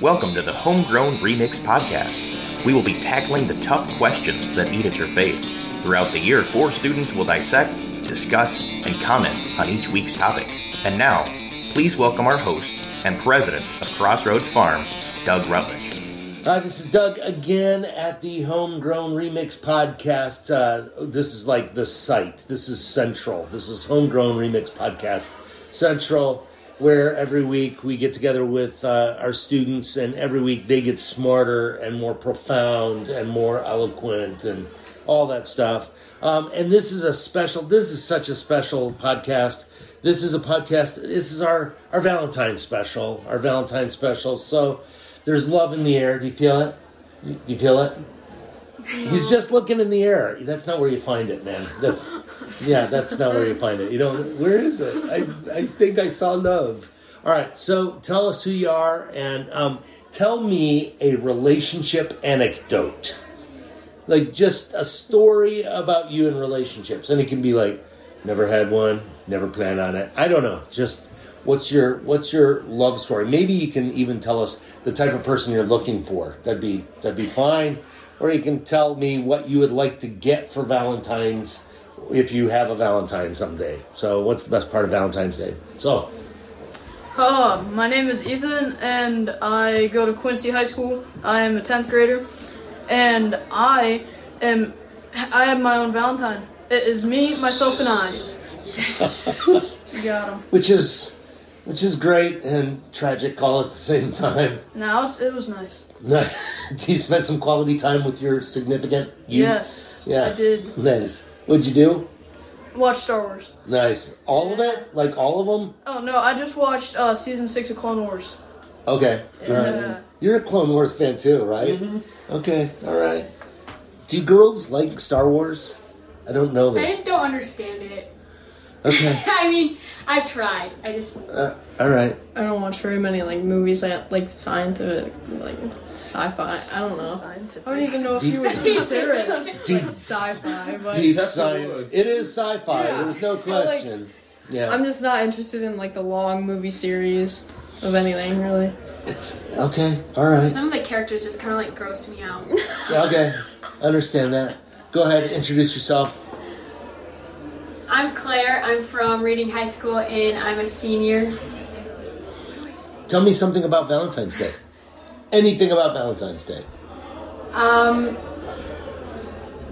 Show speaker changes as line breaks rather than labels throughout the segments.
Welcome to the Homegrown Remix Podcast. We will be tackling the tough questions that eat at your faith. Throughout the year, four students will dissect, discuss, and comment on each week's topic. And now, please welcome our host and president of Crossroads Farm, Doug Rutledge.
Hi, this is Doug again at the Homegrown Remix Podcast. Uh, this is like the site. This is central. This is Homegrown Remix Podcast Central, where every week we get together with uh, our students, and every week they get smarter and more profound and more eloquent and all that stuff. Um, and this is a special. This is such a special podcast. This is a podcast. This is our our Valentine's special. Our Valentine's special. So there's love in the air. Do you feel it? Do you feel it? He's just looking in the air. That's not where you find it, man. That's yeah, that's not where you find it. You don't. Where is it? I I think I saw love. All right. So tell us who you are and um, tell me a relationship anecdote, like just a story about you in relationships, and it can be like never had one, never planned on it. I don't know. Just what's your what's your love story? Maybe you can even tell us the type of person you're looking for. That'd be that'd be fine. Or you can tell me what you would like to get for Valentine's if you have a Valentine someday. So, what's the best part of Valentine's Day? So,
my name is Ethan, and I go to Quincy High School. I am a tenth grader, and I am I have my own Valentine. It is me, myself, and I. you got him.
which is which is great and tragic all at the same time.
No, it was, it was nice.
Nice. Do you spend some quality time with your significant? You?
yes,
Yeah.
I did.
Nice. What'd you do?
Watch Star Wars.
Nice. All of it? Like all of them?
Oh no, I just watched uh, season six of Clone Wars.
Okay. All right.
Yeah.
You're a Clone Wars fan too, right? Okay. All right. Do girls like Star Wars? I don't know
I
this.
just don't understand it.
Okay.
I mean, I've tried. I just
Uh, all right.
I don't watch very many like movies that like scientific like sci-fi. I don't know.
Scientific.
I don't even know if you would consider it sci-fi, but
Deep
Definitely
science. It is sci-fi.
Yeah.
There's no
But, like,
question. yeah.
I'm just not interested in like the long movie series of anything really.
it's okay. All right.
some of the characters just kind of like gross me out.
Yeah, okay. Understand that. Go ahead. Introduce yourself.
I'm Claire. I'm from Reading High School, and I'm a senior.
Tell me something about Valentine's Day. Anything about Valentine's Day.
Um,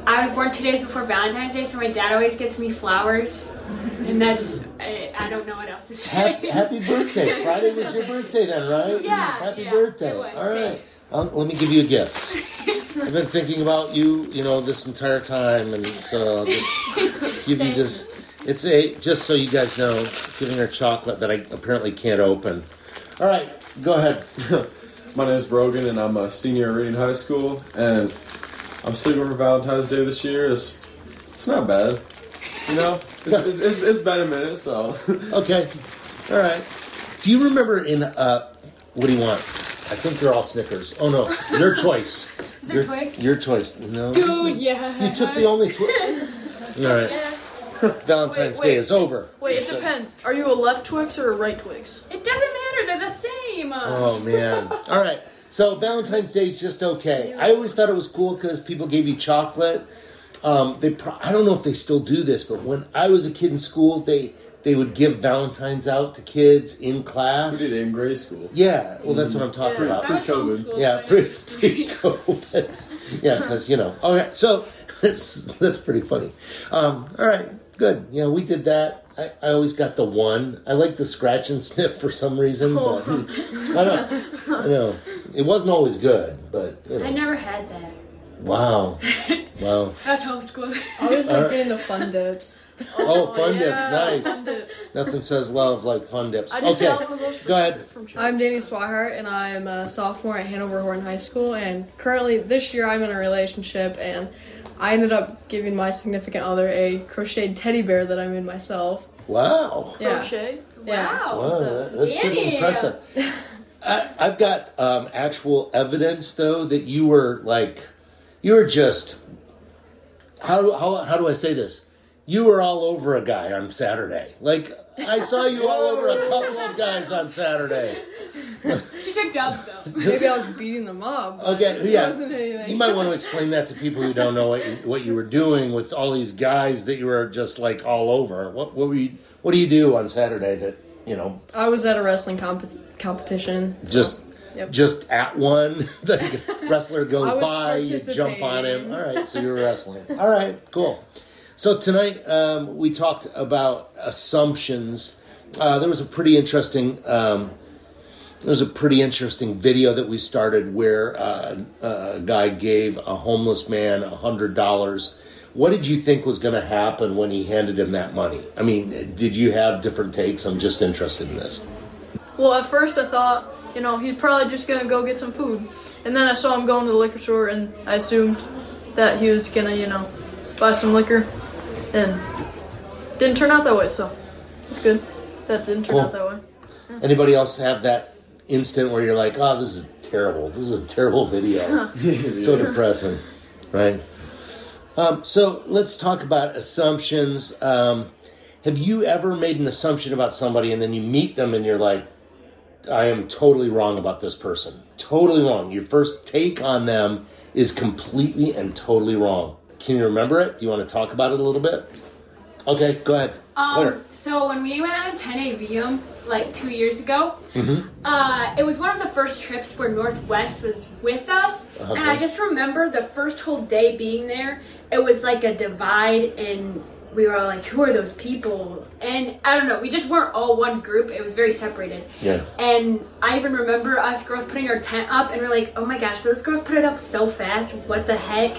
I was born two days before Valentine's Day, so my dad always gets me flowers, and that's I, I don't know what else to say.
Happy, happy birthday. Friday was your birthday then, right?
Yeah,
Happy
yeah,
birthday. All right.
Thanks.
Um, let me give you a gift. I've been thinking about you, you know, this entire time, and so just give you this. It's a just so you guys know, giving her chocolate that I apparently can't open. All right, go ahead.
My name is Brogan, and I'm a senior at Reading High School, and I'm sleeping for Valentine's Day this year. It's it's not bad, you know. It's, it's, it's, it's been a minute, so
Okay. All right. Do you remember in uh, what do you want? I think they're all Snickers. Oh no, your choice.
Is
your,
it Twix?
Your choice. No.
Dude, yeah.
You took the only Twix. All right. Valentine's
Wait, wait.
Day is over.
Wait, it depends. Are you a left Twix or a right Twix?
It doesn't matter. They're the same.
Oh man. All right. So Valentine's Day is just okay. I always thought it was cool because people gave you chocolate. Um, they pro- I don't know if they still do this, but when I was a kid in school, they they would give Valentines out to kids in
we
class.
did it in grade school.
Yeah, well, that's what I'm talking
Yeah.
about.
That was
Pre-COVID.
homeschooled,
Yeah,
so
pretty, pretty COVID. Yeah, because you know. All right, so that's that's pretty funny. Um, all right, good. Yeah, we did that. I, I always got the one. I like the scratch and sniff for some reason. But, I know. I know. It wasn't always good, but you
I never had that.
Wow. Wow.
That's homeschooled.
I always like
Alright.
getting the fun dips.
Oh, fun
yeah,
dips,
fun
nice.
dips.
Nothing says love like fun dips.
I just
Okay,
got one of those from,
go ahead.
from.
I'm Danny Swihart and I'm a sophomore at Hanover-Horton High School and currently this year I'm in a relationship and I ended up giving my significant other a crocheted teddy bear that I made myself.
Wow.
Yeah.
Crochet.
Yeah.
Wow.
Wow, that- that's pretty impressive. I, I've got um, actual evidence, though, that you were like, you were just, how, how, how do I say this? You were all over a guy on Saturday. Like I saw you all over a couple of guys on Saturday.
She took dubs though.
Maybe I was beating them up. but
Okay, yeah.
wasn't anything.
You might want to explain that to people who don't know what you, what you were doing with all these guys that you were just like all over. What what were you, what do you do on Saturday that you know
I was at a wrestling comp- competition.
just
Yep.
just at one the wrestler goes by you jump on him all right so you were wrestling all right cool so tonight um, we talked about assumptions. Uh, there was a pretty interesting um, there was a pretty interesting video that we started where uh, a guy gave a homeless man a hundred dollars. What did you think was going to happen when he handed him that money? I mean did you have different takes? I'm just interested in this.
Well, at first I thought, you know, he'd probably just gonna go get some food, and then I saw him going to the liquor store, and I assumed that he was gonna, you know, buy some liquor, and didn't turn out that way. So it's good that didn't turn
Cool.
out that way.
Anybody else have that instant where you're like, oh, this is terrible. This is a terrible video. so depressing, right? Um, so let's talk about assumptions. Um, have you ever made an assumption about somebody and then you meet them and you're like, I am totally wrong about this person. Totally wrong. Your first take on them is completely and totally wrong. Can you remember it? Do you want to talk about it a little bit? Okay, go ahead.
Um, so when we went on a 10 AVM like two years ago,
Mm-hmm.
uh, it was one of the first trips where Northwest was with us, and I just remember the first whole day being there. It was like a divide, and we were all like, "Who are those people?" And I don't know, we just weren't all one group. It was very separated.
Yeah.
And I even remember us girls putting our tent up, and we're like, "Oh my gosh, those girls put it up so fast! What the heck?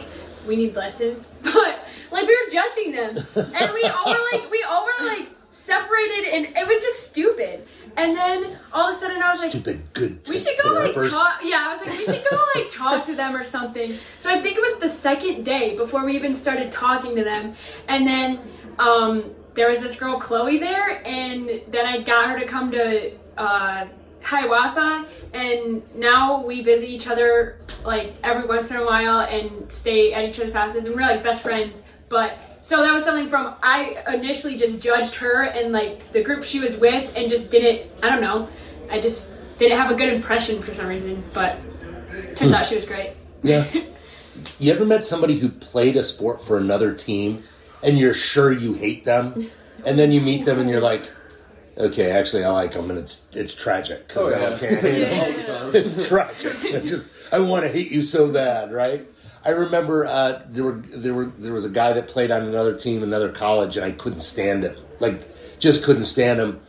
We need lessons." But like we were judging them, and we all were like, we all were like separated, and it was just stupid. And then all of a sudden, I was like,
Stupid good
we should go like
rappers.
talk. Yeah, I was like, we should go like talk to them or something. So I think it was the second day before we even started talking to them, and then um, there was this girl Chloe there, and then I got her to come to uh, Hiawatha, and now we visit each other like every once in a while and stay at each other's houses, and we're like best friends. But so that was something from I initially just judged her and like the group she was with, and just didn't. I don't know. I just didn't have a good impression for some reason, but turns hmm. out she was great.
Yeah. You ever met somebody who played a sport for another team and you're sure you hate them? And then you meet them and you're like, okay, actually I like them and it's it's tragic because
Oh,
I can't hate them.
all the time.
It's tragic. It's just I want to hate you so bad, right? I remember uh, there were there were there was a guy that played on another team, another college, and I couldn't stand him. Like just couldn't stand him.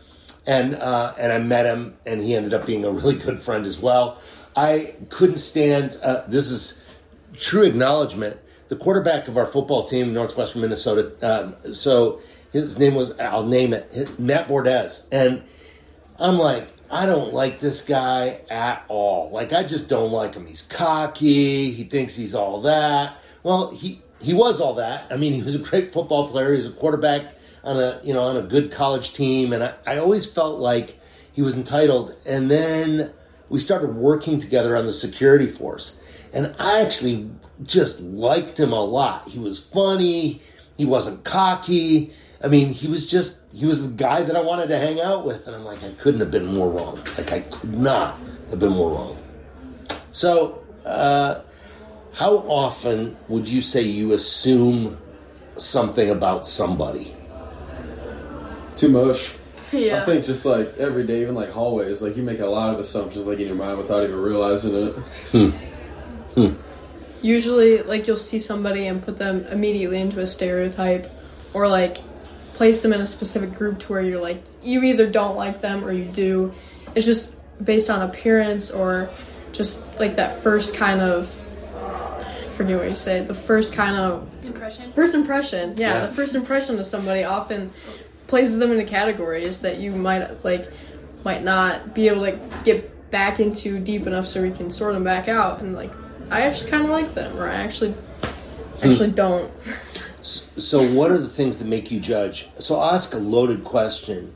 And uh, and I met him, and he ended up being a really good friend as well. I couldn't stand. Uh, this is true acknowledgement. The quarterback of our football team, Northwestern Minnesota. Um, so his name was I'll name it Matt Bordez, and I'm like, I don't like this guy at all. Like, I just don't like him. He's cocky. He thinks he's all that. Well, he he was all that. I mean, he was a great football player. He was a quarterback on a you know on a good college team, and I, I always felt like he was entitled. And then we started working together on the security force, and I actually just liked him a lot. He was funny. He wasn't cocky. I mean, he was just he was the guy that I wanted to hang out with, and I'm like, I couldn't have been more wrong. Like, I could not have been more wrong. So, uh, how often would you say you assume something about somebody?
Too much.
Yeah.
I think just like every day, even like hallways, like you make a lot of assumptions like in your mind without even realizing it.
Usually, like you'll see somebody and put them immediately into a stereotype, or like place them in a specific group to where you're like you either don't like them or you do. It's just based on appearance or just like that first kind of I forget what you say. The first kind of
Impression.
first impression. Yeah,
Yeah.
the first impression of somebody often places them into categories that you might like might not be able to get back into deep enough so we can sort them back out and like I actually kind of like them or I actually hmm. actually don't.
So, what are the things that make you judge? So, I'll ask a loaded question.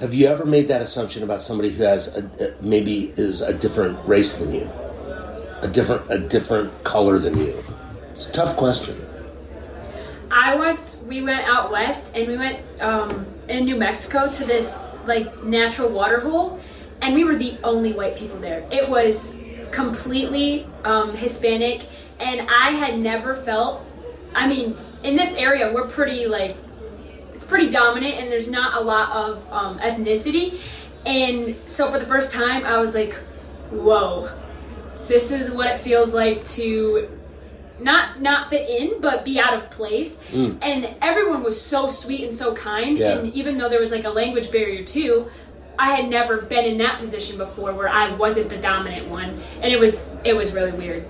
Have you ever made that assumption about somebody who has a, maybe is a different race than you, a different a different color than you? It's a tough question.
I once we went out west and we went um, in New Mexico to this like natural water hole, and we were the only white people there. It was completely um, Hispanic, and I had never felt. I mean, in this area, we're pretty like it's pretty dominant, and there's not a lot of um, ethnicity. And so for the first time, I was like, "Whoa, this is what it feels like to not not fit in but be out of place. And everyone was so sweet and so kind.
Yeah.
and even though there was like a language barrier too i had never been in that position before where i wasn't the dominant one. And it was it was really weird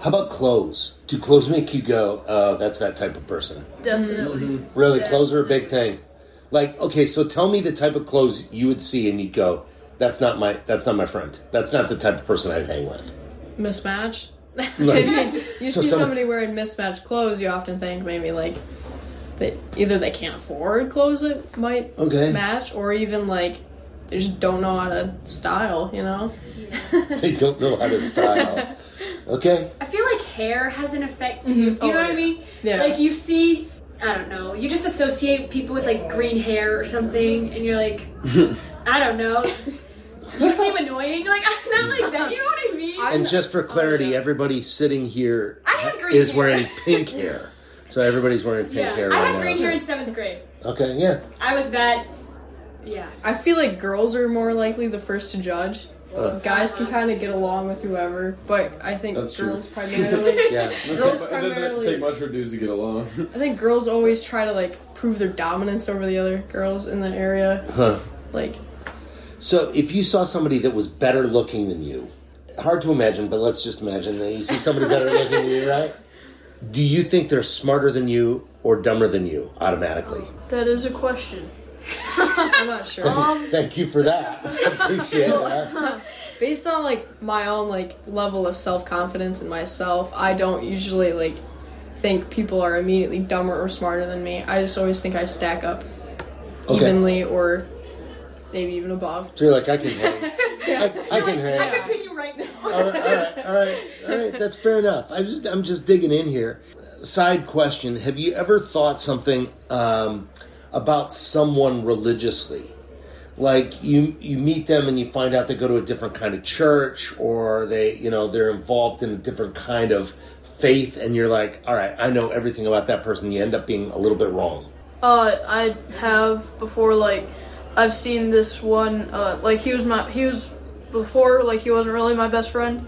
How about clothes? Do clothes make you go, oh, that's that type of person?
Definitely. Mm-hmm.
Really,
Yeah.
clothes are a big thing. Like, okay, so tell me the type of clothes you would see and you'd go, that's not my that's not my friend. That's not the type of person I'd hang with.
Mismatch.
Like-
you
So
see
some-
somebody wearing mismatched clothes, you often think maybe like they either they can't afford clothes that might
Okay.
match, or even like they just don't know how to style. You know,
they don't know how to style. Okay.
i feel like hair has an effect mm-hmm. too do you
Oh,
know what i mean
Yeah.
like you see i don't know you just associate people with like green hair or something and you're like i don't know you seem annoying like I'm not like that you know what i mean
And just for oh, clarity,
Oh, yeah.
everybody sitting here
I had green
is
hair.
wearing pink hair. So everybody's wearing pink
yeah
hair
i
right
had
now.
green hair in seventh grade
Okay, yeah.
I was that. Yeah.
I feel like girls are more likely the first to judge.
Uh.
Guys can kind of get along with whoever, but I think
That's true.
girls primarily.
Yeah.
Girls
doesn't
primarily-
take much for dudes to get along.
I think girls always try to like prove their dominance over the other girls in the area.
Huh.
Like,
So if you saw somebody that was better looking than you, hard to imagine, but let's just imagine that you see somebody better looking than you, right? Do you think they're smarter than you or dumber than you automatically?
That is a question.
I'm not sure.
Thank you for that. I appreciate that.
Based on like my own like level of self confidence in myself, I don't usually like think people are immediately dumber or smarter than me. I just always think I stack up
Okay.
evenly or maybe even above.
So you're like, I can hang. I, I can hang.
I can pin you right now.
all right, all right, all right, all right. That's fair enough. I just, I'm just digging in here. Side question: Have you ever thought something um, about someone religiously? Like you, you meet them and you find out they go to a different kind of church, or they, you know, they're involved in a different kind of faith, and you're like, all right, I know everything about that person. You end up being a little bit wrong.
Uh, I have before. Like, I've seen this one. Uh, like he was my he was before. Like he wasn't really my best friend,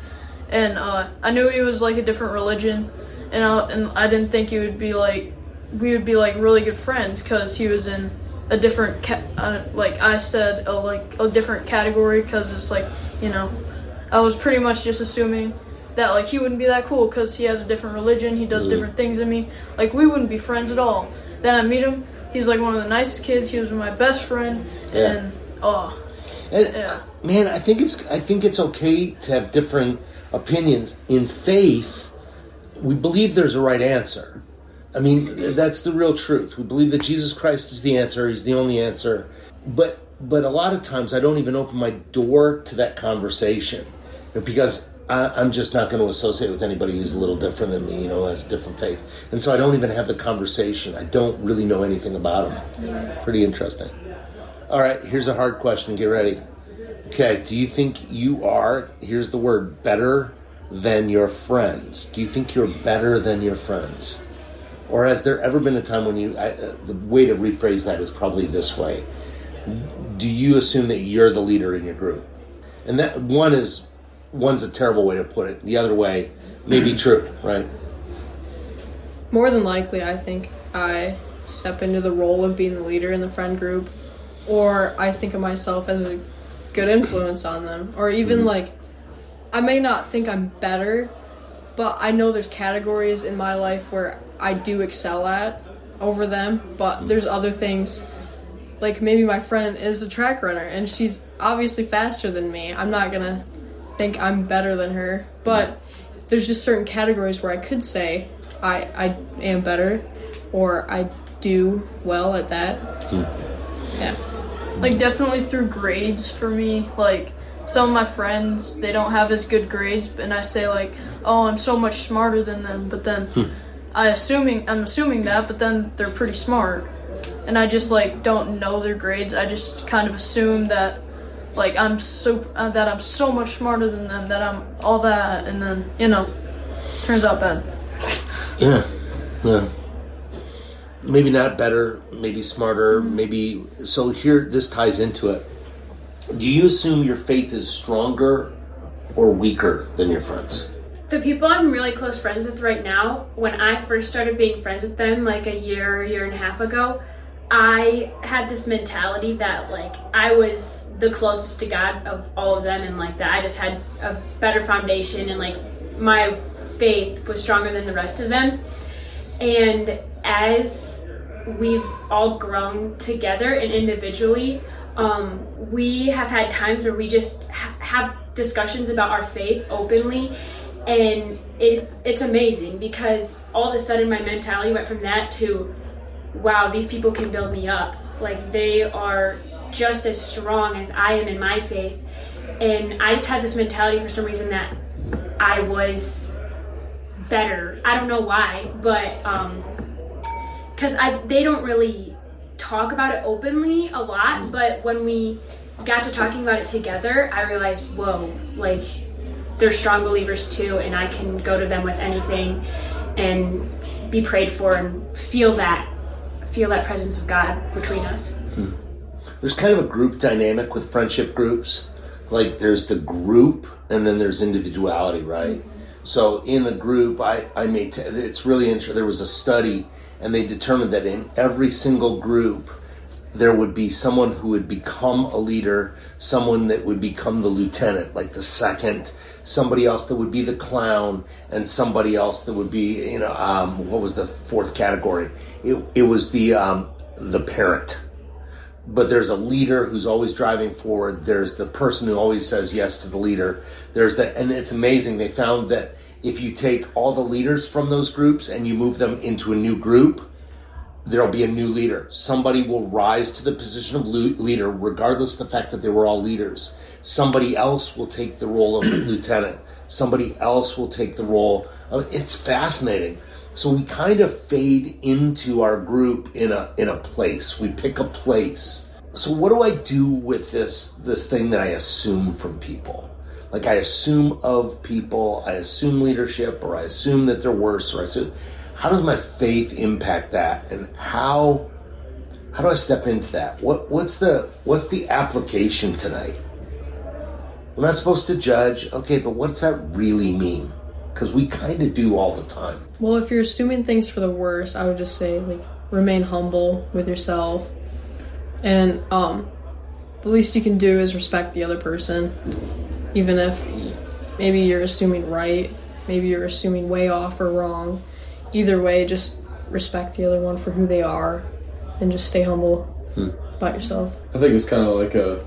and uh, I knew he was like a different religion, and I, and I didn't think he would be like we would be like really good friends because he was in a different ca- uh, like I said a, like a different category because it's like you know I was pretty much just assuming that like he wouldn't be that cool because he has a different religion, he does different things than me. Like we wouldn't be friends at all. Then I meet him. He's like one of the nicest kids. He was my best friend,
Yeah.
and oh
And,
yeah,
man i think it's i think it's okay to have different opinions in faith we believe there's a right answer i mean that's the real truth. We believe that jesus christ is the answer. He's the only answer. But but a lot of times i don't even open my door to that conversation because I, i'm just not going to associate with anybody who's a little different than me you know has a different faith. And so i don't even have the conversation. I don't really know anything about them pretty interesting. All right here's a hard question. Get ready. Okay, do you think you are, here's the word, better than your friends? Do you think you're better than your friends? Or has there ever been a time when you, I, uh, the way to rephrase that is probably this way. Do you assume that you're the leader in your group? And that one is, one's a terrible way to put it. The other way may be true, right?
More than likely, I think I step into the role of being the leader in the friend group, or I think of myself as a good influence on them, or even like I may not think I'm better, but I know there's categories in my life where I do excel at over them, but there's other things like maybe my friend is a track runner and she's obviously faster than me. I'm not gonna think I'm better than her, but there's just certain categories where I could say I I am better or I do well at that. Hmm. Yeah.
like definitely through grades for me. Like some of my friends, they don't have as good grades, and I say like, oh, I'm so much smarter than them. But then hmm. I assuming I'm assuming that, but then they're pretty smart, and I just like don't know their grades. I just kind of assume that like I'm so uh, that I'm so much smarter than them that I'm all that, and then you know, turns out bad.
Yeah, yeah. Maybe not better, maybe smarter, maybe. So here, this ties into it. Do you assume your faith is stronger or weaker than your friends?
The people I'm really close friends with right now, when I first started being friends with them, like a year, year and a half ago, I had this mentality that like I was the closest to God of all of them, and like that I just had a better foundation, and like my faith was stronger than the rest of them. And as we've all grown together and individually, um, we have had times where we just ha- have discussions about our faith openly, and it it's amazing because all of a sudden my mentality went from that to, wow, these people can build me up. Like they are just as strong as I am in my faith, and I just had this mentality for some reason that I was better. I don't know why, but um, because I they don't really talk about it openly a lot, but when we got to talking about it together, I realized, whoa, like they're strong believers too, and I can go to them with anything and be prayed for and feel that feel that presence of God between us. Hmm.
There's kind of a group dynamic with friendship groups. Like there's the group and then there's individuality, right? Mm-hmm. So in the group, I, I made, t- it's really interesting. There was a study and they determined that in every single group, there would be someone who would become a leader, someone that would become the lieutenant, like the second, somebody else that would be the clown, and somebody else that would be, you know, um, what was the fourth category? It, it was the um, the parent. But there's a leader who's always driving forward. There's the person who always says yes to the leader. There's the, and it's amazing. They found that if you take all the leaders from those groups and you move them into a new group, there'll be a new leader. Somebody will rise to the position of leader, regardless of the fact that they were all leaders. Somebody else will take the role of lieutenant. Somebody else will take the role of. It's fascinating. So we kind of fade into our group in a in a place. We pick a place. So what do I do with this this thing that I assume from people? Like I assume of people, I assume leadership, or I assume that they're worse, or I assume how does my faith impact that and how how do I step into that? What what's the what's the application tonight? We're not supposed to judge, okay, but what's that really mean? Because we kind of do all the time.
Well, if you're assuming things for the worst, I would just say like remain humble with yourself, and um, the least you can do is respect the other person, even if maybe you're assuming right, maybe you're assuming way off or wrong. Either way, just respect the other one for who they are, and just stay humble about yourself.
I think it's kind of like a,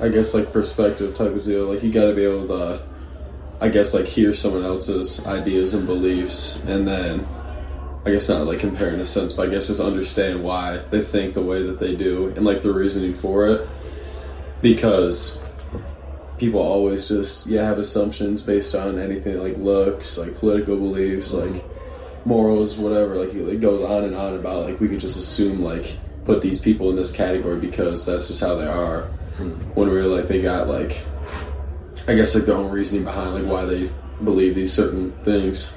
I guess like perspective type of deal. Like you got to be able to, I guess like hear someone else's ideas and beliefs, and then, I guess not like compare in a sense, but I guess just understand why they think the way that they do and like the reasoning for it, because people always just yeah have assumptions based on anything like looks, like political beliefs, mm-hmm. like morals, whatever. Like it goes on and on about like we could just assume like put these people in this category because that's just how they are. When really like they got like I guess like their own reasoning behind like why they believe these certain things.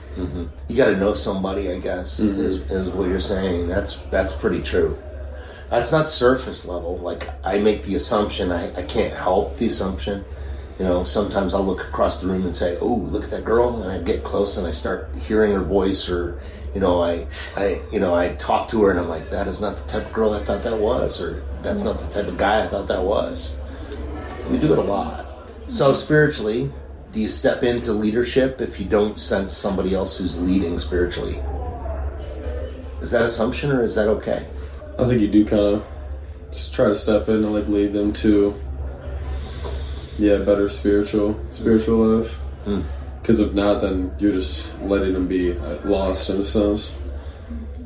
You got to know somebody, I guess, mm-hmm. is, is what you're saying. That's that's pretty true. That's not surface level. Like I make the assumption, I, I can't help the assumption. You know, sometimes I'll look across the room and say, "Oh, look at that girl," and I get close and I start hearing her voice, or you know, I, I, you know, I talk to her and I'm like, "That is not the type of girl I thought that was," or "That's not the type of guy I thought that was." We do it a lot. So spiritually, do you step into leadership if you don't sense somebody else who's leading spiritually? Is that assumption or is that okay?
I think you do kind of just try to step in and like lead them to yeah better spiritual spiritual life. Because if not, then you're just letting them be uh, lost in a sense.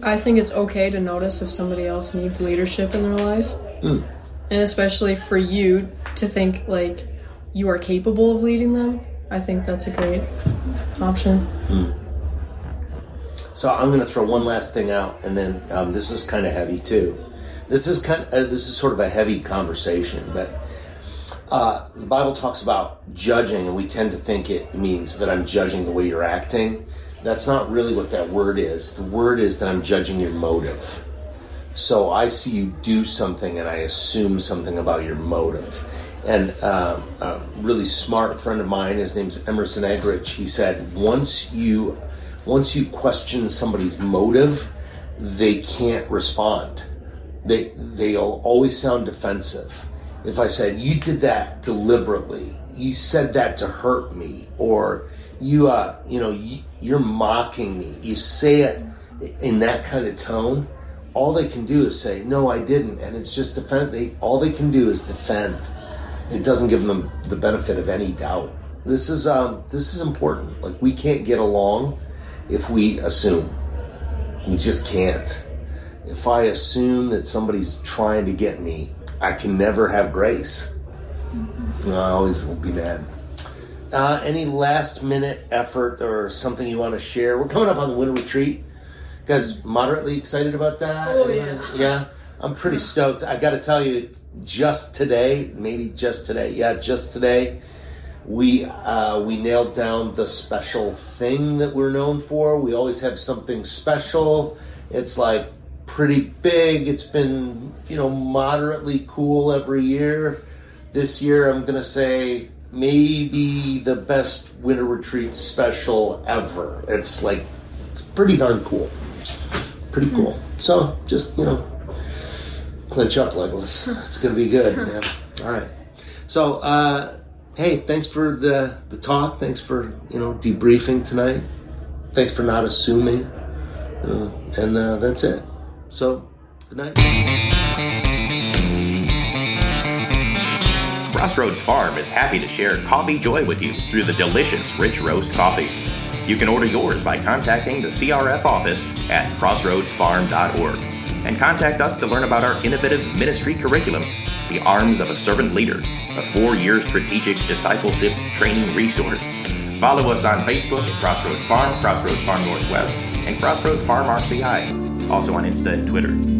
I think it's okay to notice if somebody else needs leadership in their life. And especially for you to think like you are capable of leading them. I think that's a great option.
So I'm going to throw one last thing out, and then um, this is kind of heavy too. This is kind. Of, uh, this is sort of a heavy conversation, but uh, the Bible talks about judging, and we tend to think it means that I'm judging the way you're acting. That's not really what that word is. The word is that I'm judging your motive. So I see you do something, and I assume something about your motive. And um, a really smart friend of mine, his name's Emerson Eggerichs. He said, once you once you question somebody's motive, they can't respond. They they'll always sound defensive. If I said you did that deliberately, you said that to hurt me, or you uh you know you, you're mocking me. You say it in that kind of tone. All they can do is say no, I didn't, and it's just defend. They all they can do is defend. It doesn't give them the benefit of any doubt. This is um this is important. Like we can't get along if we assume. We just can't. If I assume that somebody's trying to get me, I can never have grace. I always will be mad. Uh, any last minute effort or something you want to share? We're coming up on the winter retreat. You guys, moderately excited about that?
Oh, yeah.
Yeah? I'm pretty stoked. I got to tell you, just today, maybe just today, yeah, just today, we uh, we nailed down the special thing that we're known for. We always have something special. It's like pretty big. It's been you know moderately cool every year. This year, I'm gonna say maybe the best winter retreat special ever. It's like it's pretty darn cool. Pretty cool. So just you know, clinch up, Legolas. It's gonna be good, man. All right. So. uh hey, thanks for the, the talk. Thanks for, you know, debriefing tonight. Thanks for not assuming. Uh, and uh, that's it. So, good night.
Crossroads Farm is happy to share coffee joy with you through the delicious Rich Roast coffee. You can order yours by contacting the CRF office at crossroadsfarm.org and contact us to learn about our innovative ministry curriculum, The Arms of a Servant Leader a four year strategic discipleship training resource. Follow us on Facebook at Crossroads Farm, Crossroads Farm Northwest, and Crossroads Farm RCI, also on Insta and Twitter.